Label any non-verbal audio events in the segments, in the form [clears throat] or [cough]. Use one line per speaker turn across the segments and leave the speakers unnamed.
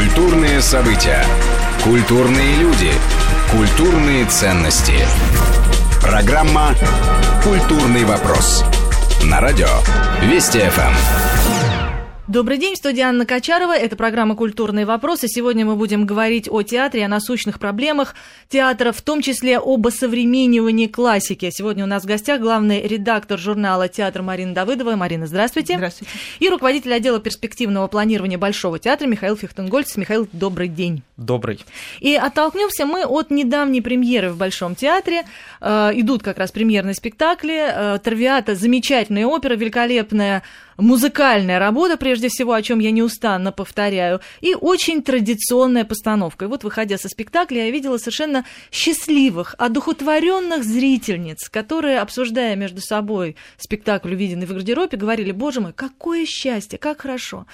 Культурные события. Культурные люди. Культурные ценности. Программа «Культурный вопрос». На радио Вести ФМ.
Добрый день, в студии Анна Качарова. Это программа «Культурные вопросы». Сегодня мы будем говорить о театре, о насущных проблемах театра, в том числе об осовременивании классики. Сегодня у нас в гостях главный редактор журнала «Театр» Марина Давыдова. Марина, здравствуйте.
Здравствуйте.
И руководитель отдела перспективного планирования Большого театра Михаил Фихтенгольц. Михаил, добрый день.
Добрый.
И оттолкнемся мы от недавней премьеры в Большом театре. Э, идут как раз премьерные спектакли. Э, Травиата – замечательная опера, великолепная музыкальная работа, прежде всего, о чем я неустанно повторяю, и очень традиционная постановка. И вот, выходя со спектакля, я видела совершенно счастливых, одухотворенных зрительниц, которые, обсуждая между собой спектакль, увиденный в гардеробе, говорили, боже мой, какое счастье, как хорошо.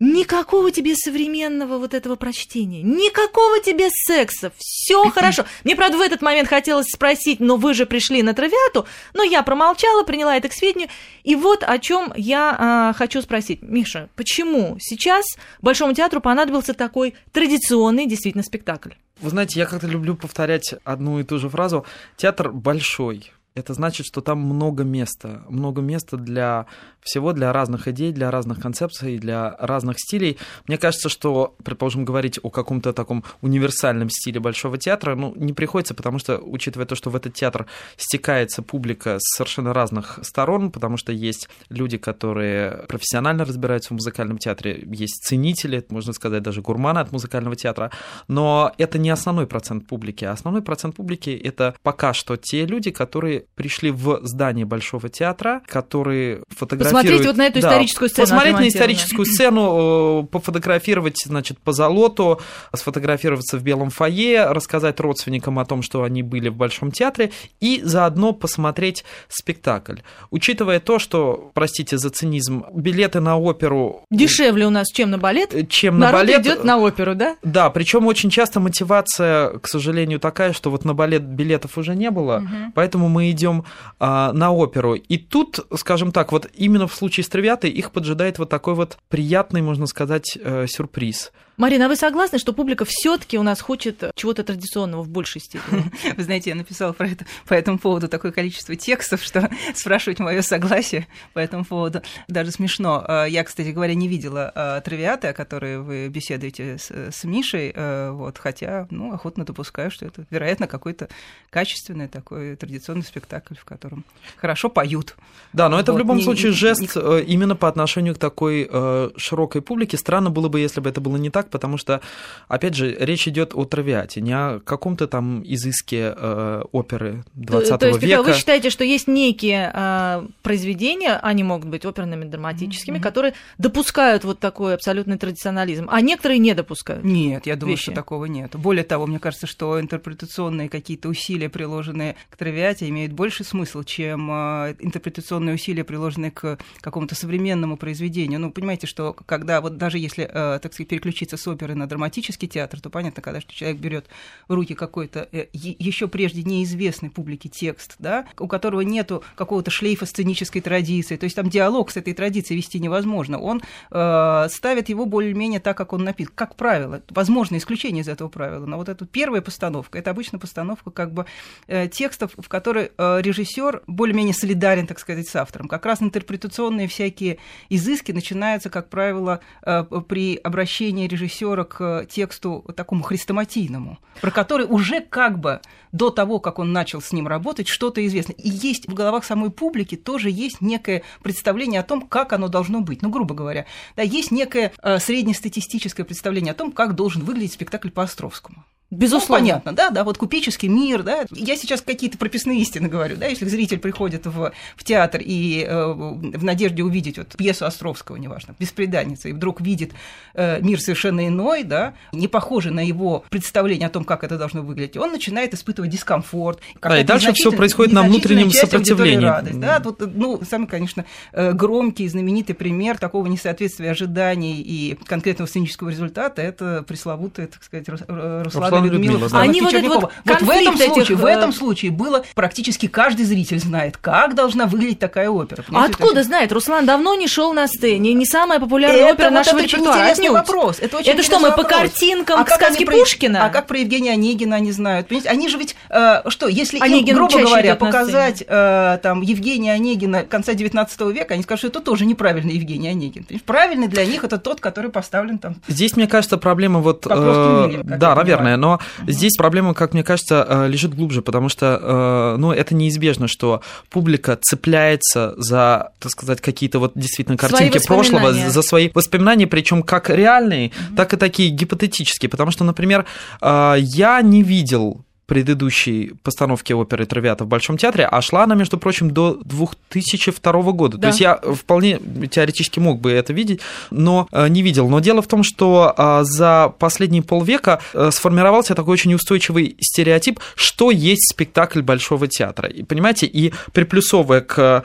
Никакого тебе современного вот этого прочтения, никакого тебе секса, все хорошо. Мне, правда, в этот момент хотелось спросить, но вы же пришли на травиату, но я промолчала, приняла это к сведению. И вот о чем я а, хочу спросить. Миша, почему сейчас Большому театру понадобился такой традиционный действительно спектакль?
Вы знаете, я как-то люблю повторять одну и ту же фразу. Театр большой, это значит, что там много места, много места для всего, для разных идей, для разных концепций, для разных стилей. Мне кажется, что, предположим, говорить о каком-то таком универсальном стиле Большого театра, ну, не приходится, потому что, учитывая то, что в этот театр стекается публика с совершенно разных сторон, потому что есть люди, которые профессионально разбираются в музыкальном театре, есть ценители, можно сказать, даже гурманы от музыкального театра, но это не основной процент публики, а основной процент публики — это пока что те люди, которые пришли в здание Большого театра, которые фотографируют...
Посмотреть вот на эту
да,
историческую сцену.
Посмотреть на историческую сцену, э, пофотографировать, значит, по золоту, сфотографироваться в белом фойе, рассказать родственникам о том, что они были в Большом театре, и заодно посмотреть спектакль. Учитывая то, что, простите за цинизм, билеты на оперу...
Дешевле у нас, чем на балет.
Э, чем
Народ
на балет.
идет на оперу, да?
Да, причем очень часто мотивация, к сожалению, такая, что вот на балет билетов уже не было, угу. поэтому мы идем а, на оперу. И тут, скажем так, вот именно в случае с Травиатой их поджидает вот такой вот приятный, можно сказать, э, сюрприз.
Марина, а вы согласны, что публика все-таки у нас хочет чего-то традиционного в большей степени? [laughs]
Вы знаете, я написала про это, по этому поводу такое количество текстов, что [laughs] спрашивать мое согласие по этому поводу даже смешно. А, я, кстати говоря, не видела а, травиаты, о которой вы беседуете с, с Мишей, вот, хотя, ну, охотно допускаю, что это, вероятно, какой-то качественный такой традиционный спектакль, в котором хорошо поют.
Да, но это вот, в любом не, случае жест не... Э, именно по отношению к такой э, широкой публике. Странно было бы, если бы это было не так, потому что, опять же, речь идет о травиате, не о каком-то там изыске э, оперы 20
то, есть,
века.
Вы считаете, что есть некие э, произведения, они могут быть оперными, драматическими, mm-hmm. которые допускают вот такой абсолютный традиционализм, а некоторые не допускают?
Нет, я думаю, вещи. что такого нет. Более того, мне кажется, что интерпретационные какие-то усилия, приложенные к травиате, имеют больше смысл, чем э, интерпретационные усилия, приложенные к какому-то современному произведению. Ну, понимаете, что когда вот даже если, э, так сказать, переключиться с оперы на драматический театр, то понятно, когда человек берет в руки какой-то э, еще прежде неизвестный публике текст, да, у которого нету какого-то шлейфа сценической традиции, то есть там диалог с этой традицией вести невозможно, он э, ставит его более-менее так, как он написан. Как правило, возможно исключение из этого правила, но вот эта первая постановка, это обычно постановка как бы э, текстов, в которой э, режиссер более-менее солидарен, так сказать, с автором. Как раз интерпретационные всякие изыски начинаются, как правило, э, при обращении режиссера режиссера к тексту такому хрестоматийному, про который уже как бы до того, как он начал с ним работать, что-то известно. И есть в головах самой публики тоже есть некое представление о том, как оно должно быть. Ну, грубо говоря, да, есть некое э, среднестатистическое представление о том, как должен выглядеть спектакль по Островскому. Безусловно. Ну, понятно, да, да, вот купеческий мир, да. Я сейчас какие-то прописные истины говорю, да, если зритель приходит в, в театр и э, в надежде увидеть вот пьесу Островского, неважно, «Беспреданница», и вдруг видит э, мир совершенно иной, да, не похожий на его представление о том, как это должно выглядеть, он начинает испытывать дискомфорт.
Да, и дальше все происходит на внутреннем сопротивлении. Радость,
да, тут, ну, самый, конечно, э, громкий, знаменитый пример такого несоответствия ожиданий и конкретного сценического результата – это пресловутая, так сказать, Руслан
Светлана
Людмила
Людмила, да.
Они вот
Чернякова.
вот
Вот в этом
этих,
случае, в
э,
этом случае было практически каждый зритель знает, как должна выглядеть такая опера.
А
Понимаете, это
откуда знает? Руслан давно не шел на сцене, не самая популярная
Это
опера
вот
нашего
это очень
репертуара.
интересный
отнюдь.
вопрос. Это, очень
Это что,
интересный
мы по
вопрос.
картинкам
а как
сказки
они про-
Пушкина?
А как про Евгения Онегина они знают? Понимаете, они же ведь, э, что, если им,
Онегин
грубо
чаще
говоря, показать э, там Евгения Онегина конца 19 века, они скажут, что это тоже неправильный Евгений Онегин. Понимаете, Правильный для них это тот, который поставлен там
Здесь, мне кажется, проблема вот...
По
э, да, наверное,
понимаю.
Но здесь проблема, как мне кажется, э, лежит глубже, потому что, э, ну, это неизбежно, что публика цепляется за, так сказать, какие-то вот действительно картинки прошлого, за свои воспоминания, причем как реальные, так и такие гипотетические, потому что, например, э, я не видел предыдущей постановки оперы «Травиата» в Большом театре, а шла она, между прочим, до 2002 года.
Да.
То есть я вполне теоретически мог бы это видеть, но э, не видел. Но дело в том, что э, за последние полвека э, сформировался такой очень устойчивый стереотип, что есть спектакль Большого театра. И, понимаете, и приплюсовывая к э,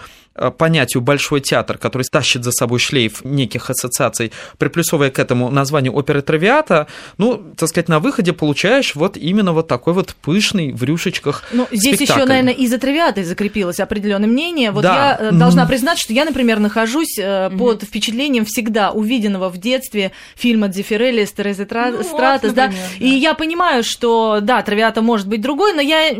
понятию большой театр, который тащит за собой шлейф неких ассоциаций, приплюсовывая к этому названию оперы Травиата, ну, так сказать, на выходе получаешь вот именно вот такой вот пышный в рюшечках
Ну, здесь
спектакль.
еще, наверное, и за травиатой закрепилось определенное мнение. Вот
Да.
я э, должна признать, что я, например, нахожусь э, под впечатлением всегда увиденного в детстве фильма Дзефирелли с Терезой Тра-
Ну вот,
Стратос, да.
например, да.
И я понимаю, что да, травиата может быть другой, но я,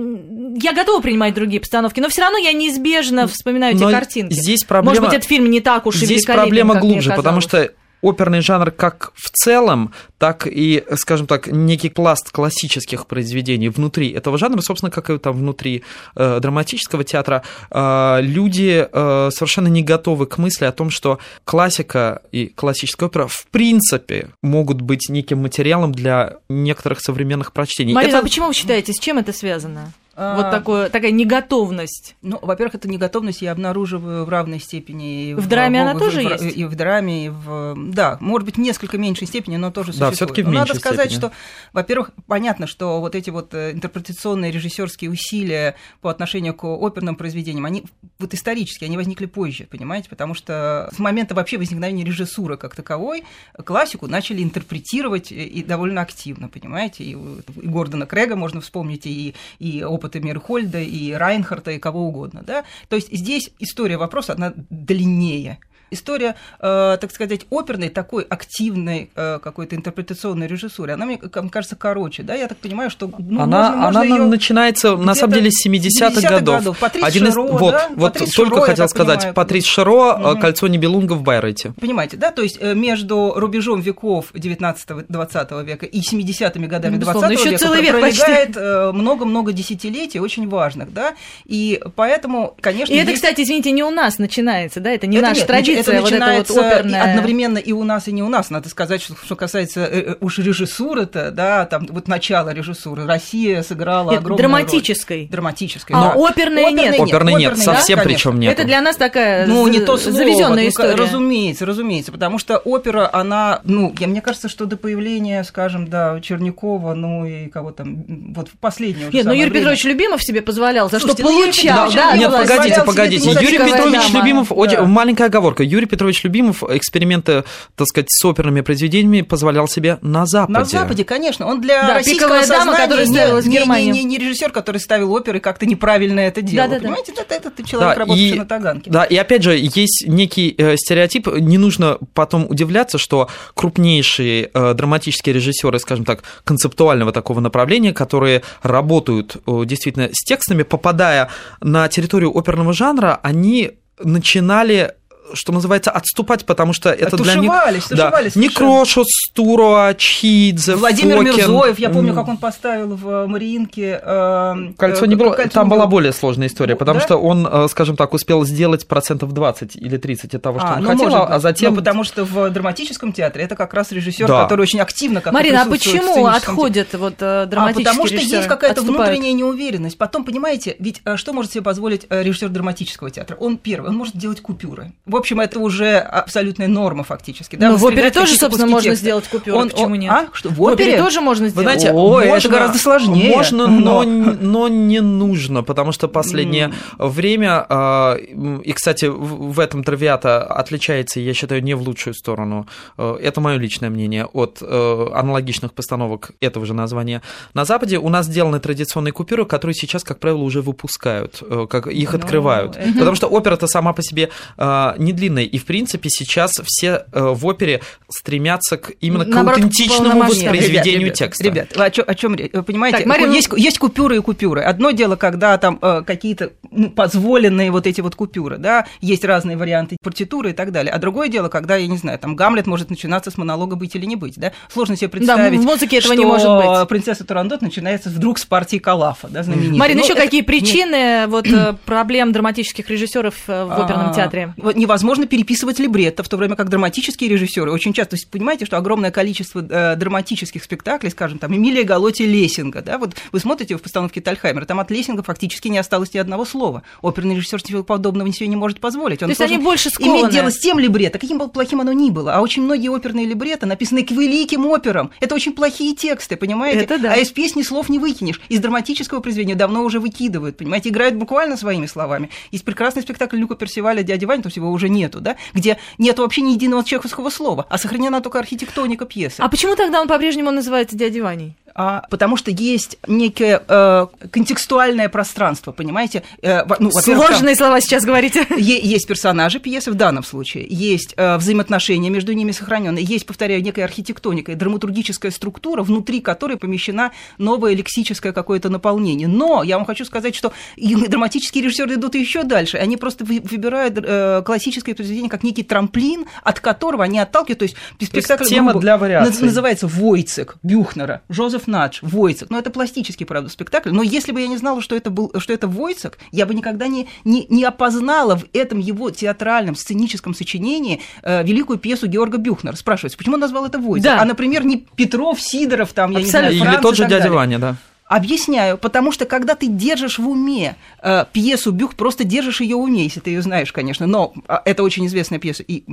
я готова принимать другие постановки, но все равно я неизбежно вспоминаю эти
Но
картинки.
Здесь проблема...
Может быть, этот фильм не так уж и
Здесь проблема глубже, потому что оперный жанр как в целом, так и, скажем так, некий пласт классических произведений внутри этого жанра, собственно, как и там внутри э, драматического театра, э, люди э, совершенно не готовы к мысли о том, что классика и классическая опера в принципе могут быть неким материалом для некоторых современных прочтений.
Марина,
Это-
а почему вы считаете, с чем это связано?
А,
Вот такое, такая неготовность.
Ну, во-первых, это неготовность я обнаруживаю в равной степени. и
В драме она
в-
тоже
в-
есть?
И в драме, и в... Да, может быть, в несколько меньшей степени, но тоже
Да,
существует.
всё-таки в
Но Надо сказать,
степени.
что, во-первых, понятно, что вот эти вот э, интерпретационные режиссерские усилия по отношению к оперным произведениям, они вот исторически, они возникли позже, понимаете, потому что с момента вообще возникновения режиссуры как таковой классику начали интерпретировать и и довольно активно, понимаете, и, и Гордона Крэга можно вспомнить, и, и опыты Мирхольда, и Райнхарта, и кого угодно, да, то есть здесь история вопроса, она длиннее. История, э, так сказать, оперной, такой активной э, какой-то интерпретационной режиссуры, она, мне кажется, короче, да, я так понимаю, что ну,
она,
можно, можно
она
её
начинается, на самом деле, с 70-х
70-х
годов.
годов. Патрис
Один из-
Широ,
вот,
да?
вот
Патрис
только
Широ,
хотел сказать,
понимаю.
Патрис Широ,
Мгм.
«Кольцо Нибелунга» в Байрете.
Понимаете, да? То есть э, между рубежом веков 19-20 века и 70-ми годами
Ну,
20
безусловно, ещё
века
целый век
пролегает э, много-много десятилетий, очень важных, да? И поэтому, конечно,
И это,
есть-
кстати, извините, не у нас начинается, да, это не
Это
наша
нет,
традиция,
это
вот эта вот оперная.
одновременно и у нас, и не у нас. Надо сказать, что, что касается э, э, уж режиссуры-то, да, там вот начало режиссуры. Россия сыграла
Нет,
огромную
драматической.
роль. Драматической.
А
да.
оперной нет.
Оперной нет,
оперной,
совсем
да,
причем нет.
Это для нас такая
Ну, не то слово.
завезенная
ну,
история.
Разумеется, разумеется, потому что опера, она, ну, я, мне кажется, что до появления, скажем, да, Чернякова, ну и кого там, вот в последнее уже
Нет, ну Юрий
время.
Петрович Любимов себе позволял, за что
Слушайте, ну, Юрий
получал, да,
Любимов
Нет, погодите, погодите. Юрий
«Царская
Петрович
дама».
Любимов,
Да.
маленькая оговорка. Юрий Петрович Любимов эксперименты, так сказать, с оперными произведениями позволял себе на Западе.
На Западе, конечно. Он для
Да,
российского сознания
которая
не- не, не,
Германии.
не, не режиссер, который ставил оперы, как-то неправильно это делал.
Да-да-да.
Понимаете, это, это, человек,
Да,
работающий
и-
на Таганке.
Да, и опять же, есть некий э, стереотип, не нужно потом удивляться, что крупнейшие э, драматические режиссеры, скажем так, концептуального такого направления, которые работают э, действительно с текстами, попадая на территорию оперного жанра, они начинали что называется, отступать, потому что это для них...
Тушевались,
Да,
тушевались совершенно.
Некрошус, Стуро, Чидзе,
Владимир
Фокин.
Мирзоев, я помню, как он поставил в Мариинке... э,
Кольцо
э,
не было,
«Кольцо
там
не
была
было».
более сложная история,
Ну,
потому
да?
что он, э, скажем так, успел сделать процентов 20 или 30 от того, что
А,
он
ну,
хотел,
может
а затем...
Ну, потому что в драматическом театре это как раз режиссер,
Да.
который очень активно как
Марина, а почему отходят вот э,
А потому что
режиссеры?
есть какая-то
Отступают?
внутренняя неуверенность. Потом, понимаете, ведь э, что может себе позволить э, режиссер драматического театра? Он первый, он может делать купюры. В общем, это уже абсолютная норма фактически. Да?
Но в опере тоже, собственно, можно текста. сделать купюру, он, почему нет?
А? Что, в, в опере?
опере тоже можно сделать?
Вы знаете, О, можно, это гораздо сложнее.
Можно, но, но не нужно, потому что последнее mm. время, а, и, кстати, в этом травиата отличается, я считаю, не в лучшую сторону, э, это мое личное мнение, от э, аналогичных постановок этого же названия. На Западе у нас сделаны традиционные купюры, которые сейчас, как правило, уже выпускают, э, как их но... открывают. Это... Потому что опера-то сама по себе не длинная, и, в принципе, сейчас все в опере стремятся к, именно к Наоборот, аутентичному воспроизведению
ребят,
текста.
Ребят, о чем, о чем Вы понимаете, так, Марина... есть, есть купюры и купюры. Одно дело, когда там э, какие-то ну, позволенные вот эти вот купюры, да, есть разные варианты партитуры и так далее. А другое дело, когда, я не знаю, там Гамлет может начинаться с монолога «Быть или не быть», да? Сложно себе представить,
да, в музыке этого
что
не может быть.
принцесса Турандот начинается вдруг с партии Калафа, да, знаменитой.
Марина, ну, еще какие причины вот, э, [clears throat] проблем драматических режиссеров э, в оперном а, театре?
Невозможно переписывать либретто, в то время как драматические режиссеры очень часто, то есть понимаете, что огромное количество э, драматических спектаклей, скажем, там Эмилия Галоти Лессинга, да, вот вы смотрите в постановке Тальхаймера, там от Лессинга фактически не осталось ни одного слова. Оперный режиссер ничего подобного себе не может позволить.
Он То есть они больше скованы.
иметь дело с тем либретто, каким бы плохим оно ни было. А очень многие оперные либретто написаны к великим операм. Это очень плохие тексты, понимаете?
Это да.
А из песни слов не выкинешь. Из драматического произведения давно уже выкидывают, понимаете? Играют буквально своими словами. Есть прекрасный спектакль Люка Персиваля «Дядя Ваня», то есть его уже нету, да? Где нет вообще ни единого чеховского слова, а сохранена только архитектоника пьесы.
А почему тогда он по-прежнему называется «Дядей Ваней»?
а, потому что есть некое э, контекстуальное пространство, понимаете?
Э, ну, Сложные слова сейчас говорите. [laughs]
Есть персонажи пьесы в данном случае, есть э, взаимоотношения между ними сохраненные, есть, повторяю, некая архитектоника и драматургическая структура, внутри которой помещена новое лексическое какое-то наполнение. Но я вам хочу сказать, что драматические режиссеры идут еще дальше. Они просто выбирают э, классическое произведение как некий трамплин, от которого они отталкивают. То есть спектакль
то есть тема для вариаций.
называется «Войцек» Бюхнера, Жозеф Надж, Войцек. Ну, это пластический, правда, спектакль. Но если бы я не знала, что это, был, что это Войцек, я бы никогда не, не, не опознала в этом его театральном, сценическом сочинении э, великую пьесу Георга Бюхнера. Спрашивается, почему он назвал это Войцек? Да. А, например, не Петров, Сидоров, там, я Абсолютно. не знаю, Франц
Или тот же дядя
далее.
Ваня, да.
Объясняю, потому что когда ты держишь в уме э, пьесу Бюх, просто держишь ее в уме, если ты ее знаешь, конечно, но э, это очень известная пьеса, и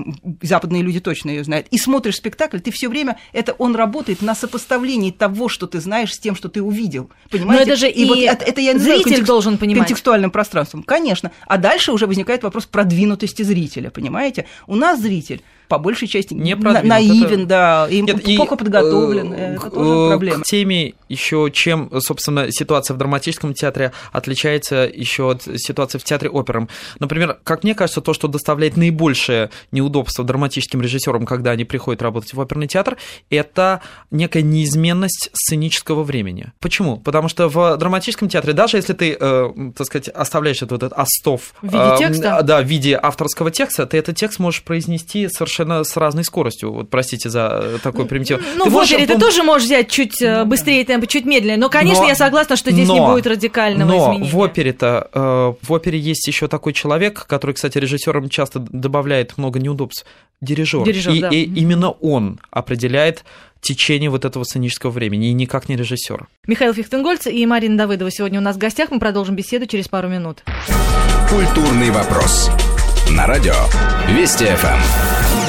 западные люди точно ее знают, и смотришь спектакль, ты все время, это он работает на сопоставлении того, что ты знаешь, с тем, что ты увидел. Понимаете?
Но это же и, и вот это, это я зритель контекст, должен понимать.
Контекстуальным пространством, конечно. А дальше уже возникает вопрос продвинутости зрителя, понимаете? У нас зритель по большей части не на, наивен, это... да, и Нет, плохо и, подготовлен. Э, это тоже проблема.
К теме еще, чем, собственно, ситуация в драматическом театре отличается еще от ситуации в театре опером. Например, как мне кажется, то, что доставляет наибольшее неудобство драматическим режиссерам, когда они приходят работать в оперный театр, это некая неизменность сценического времени. Почему? Потому что в драматическом театре, даже если ты, э, так сказать, оставляешь этот, этот остов
в виде текста?
Э, да, в виде авторского текста, ты этот текст можешь произнести совершенно совершенно с разной скоростью. Вот простите за такой примитив.
Ну, ты в опере ты тоже можешь взять чуть э, быстрее темп, чуть медленнее. Но, конечно, но, я согласна, что здесь но, не будет радикального
но
изменения.
в опере-то, э, в опере есть еще такой человек, который, кстати, режиссерам часто добавляет много неудобств. Дирижер.
Дирижер
и,
да.
и именно он определяет течение вот этого сценического времени, и никак не режиссер.
Михаил Фихтенгольц и Марина Давыдова сегодня у нас в гостях. Мы продолжим беседу через пару минут.
Культурный вопрос. На радио Вести ФМ.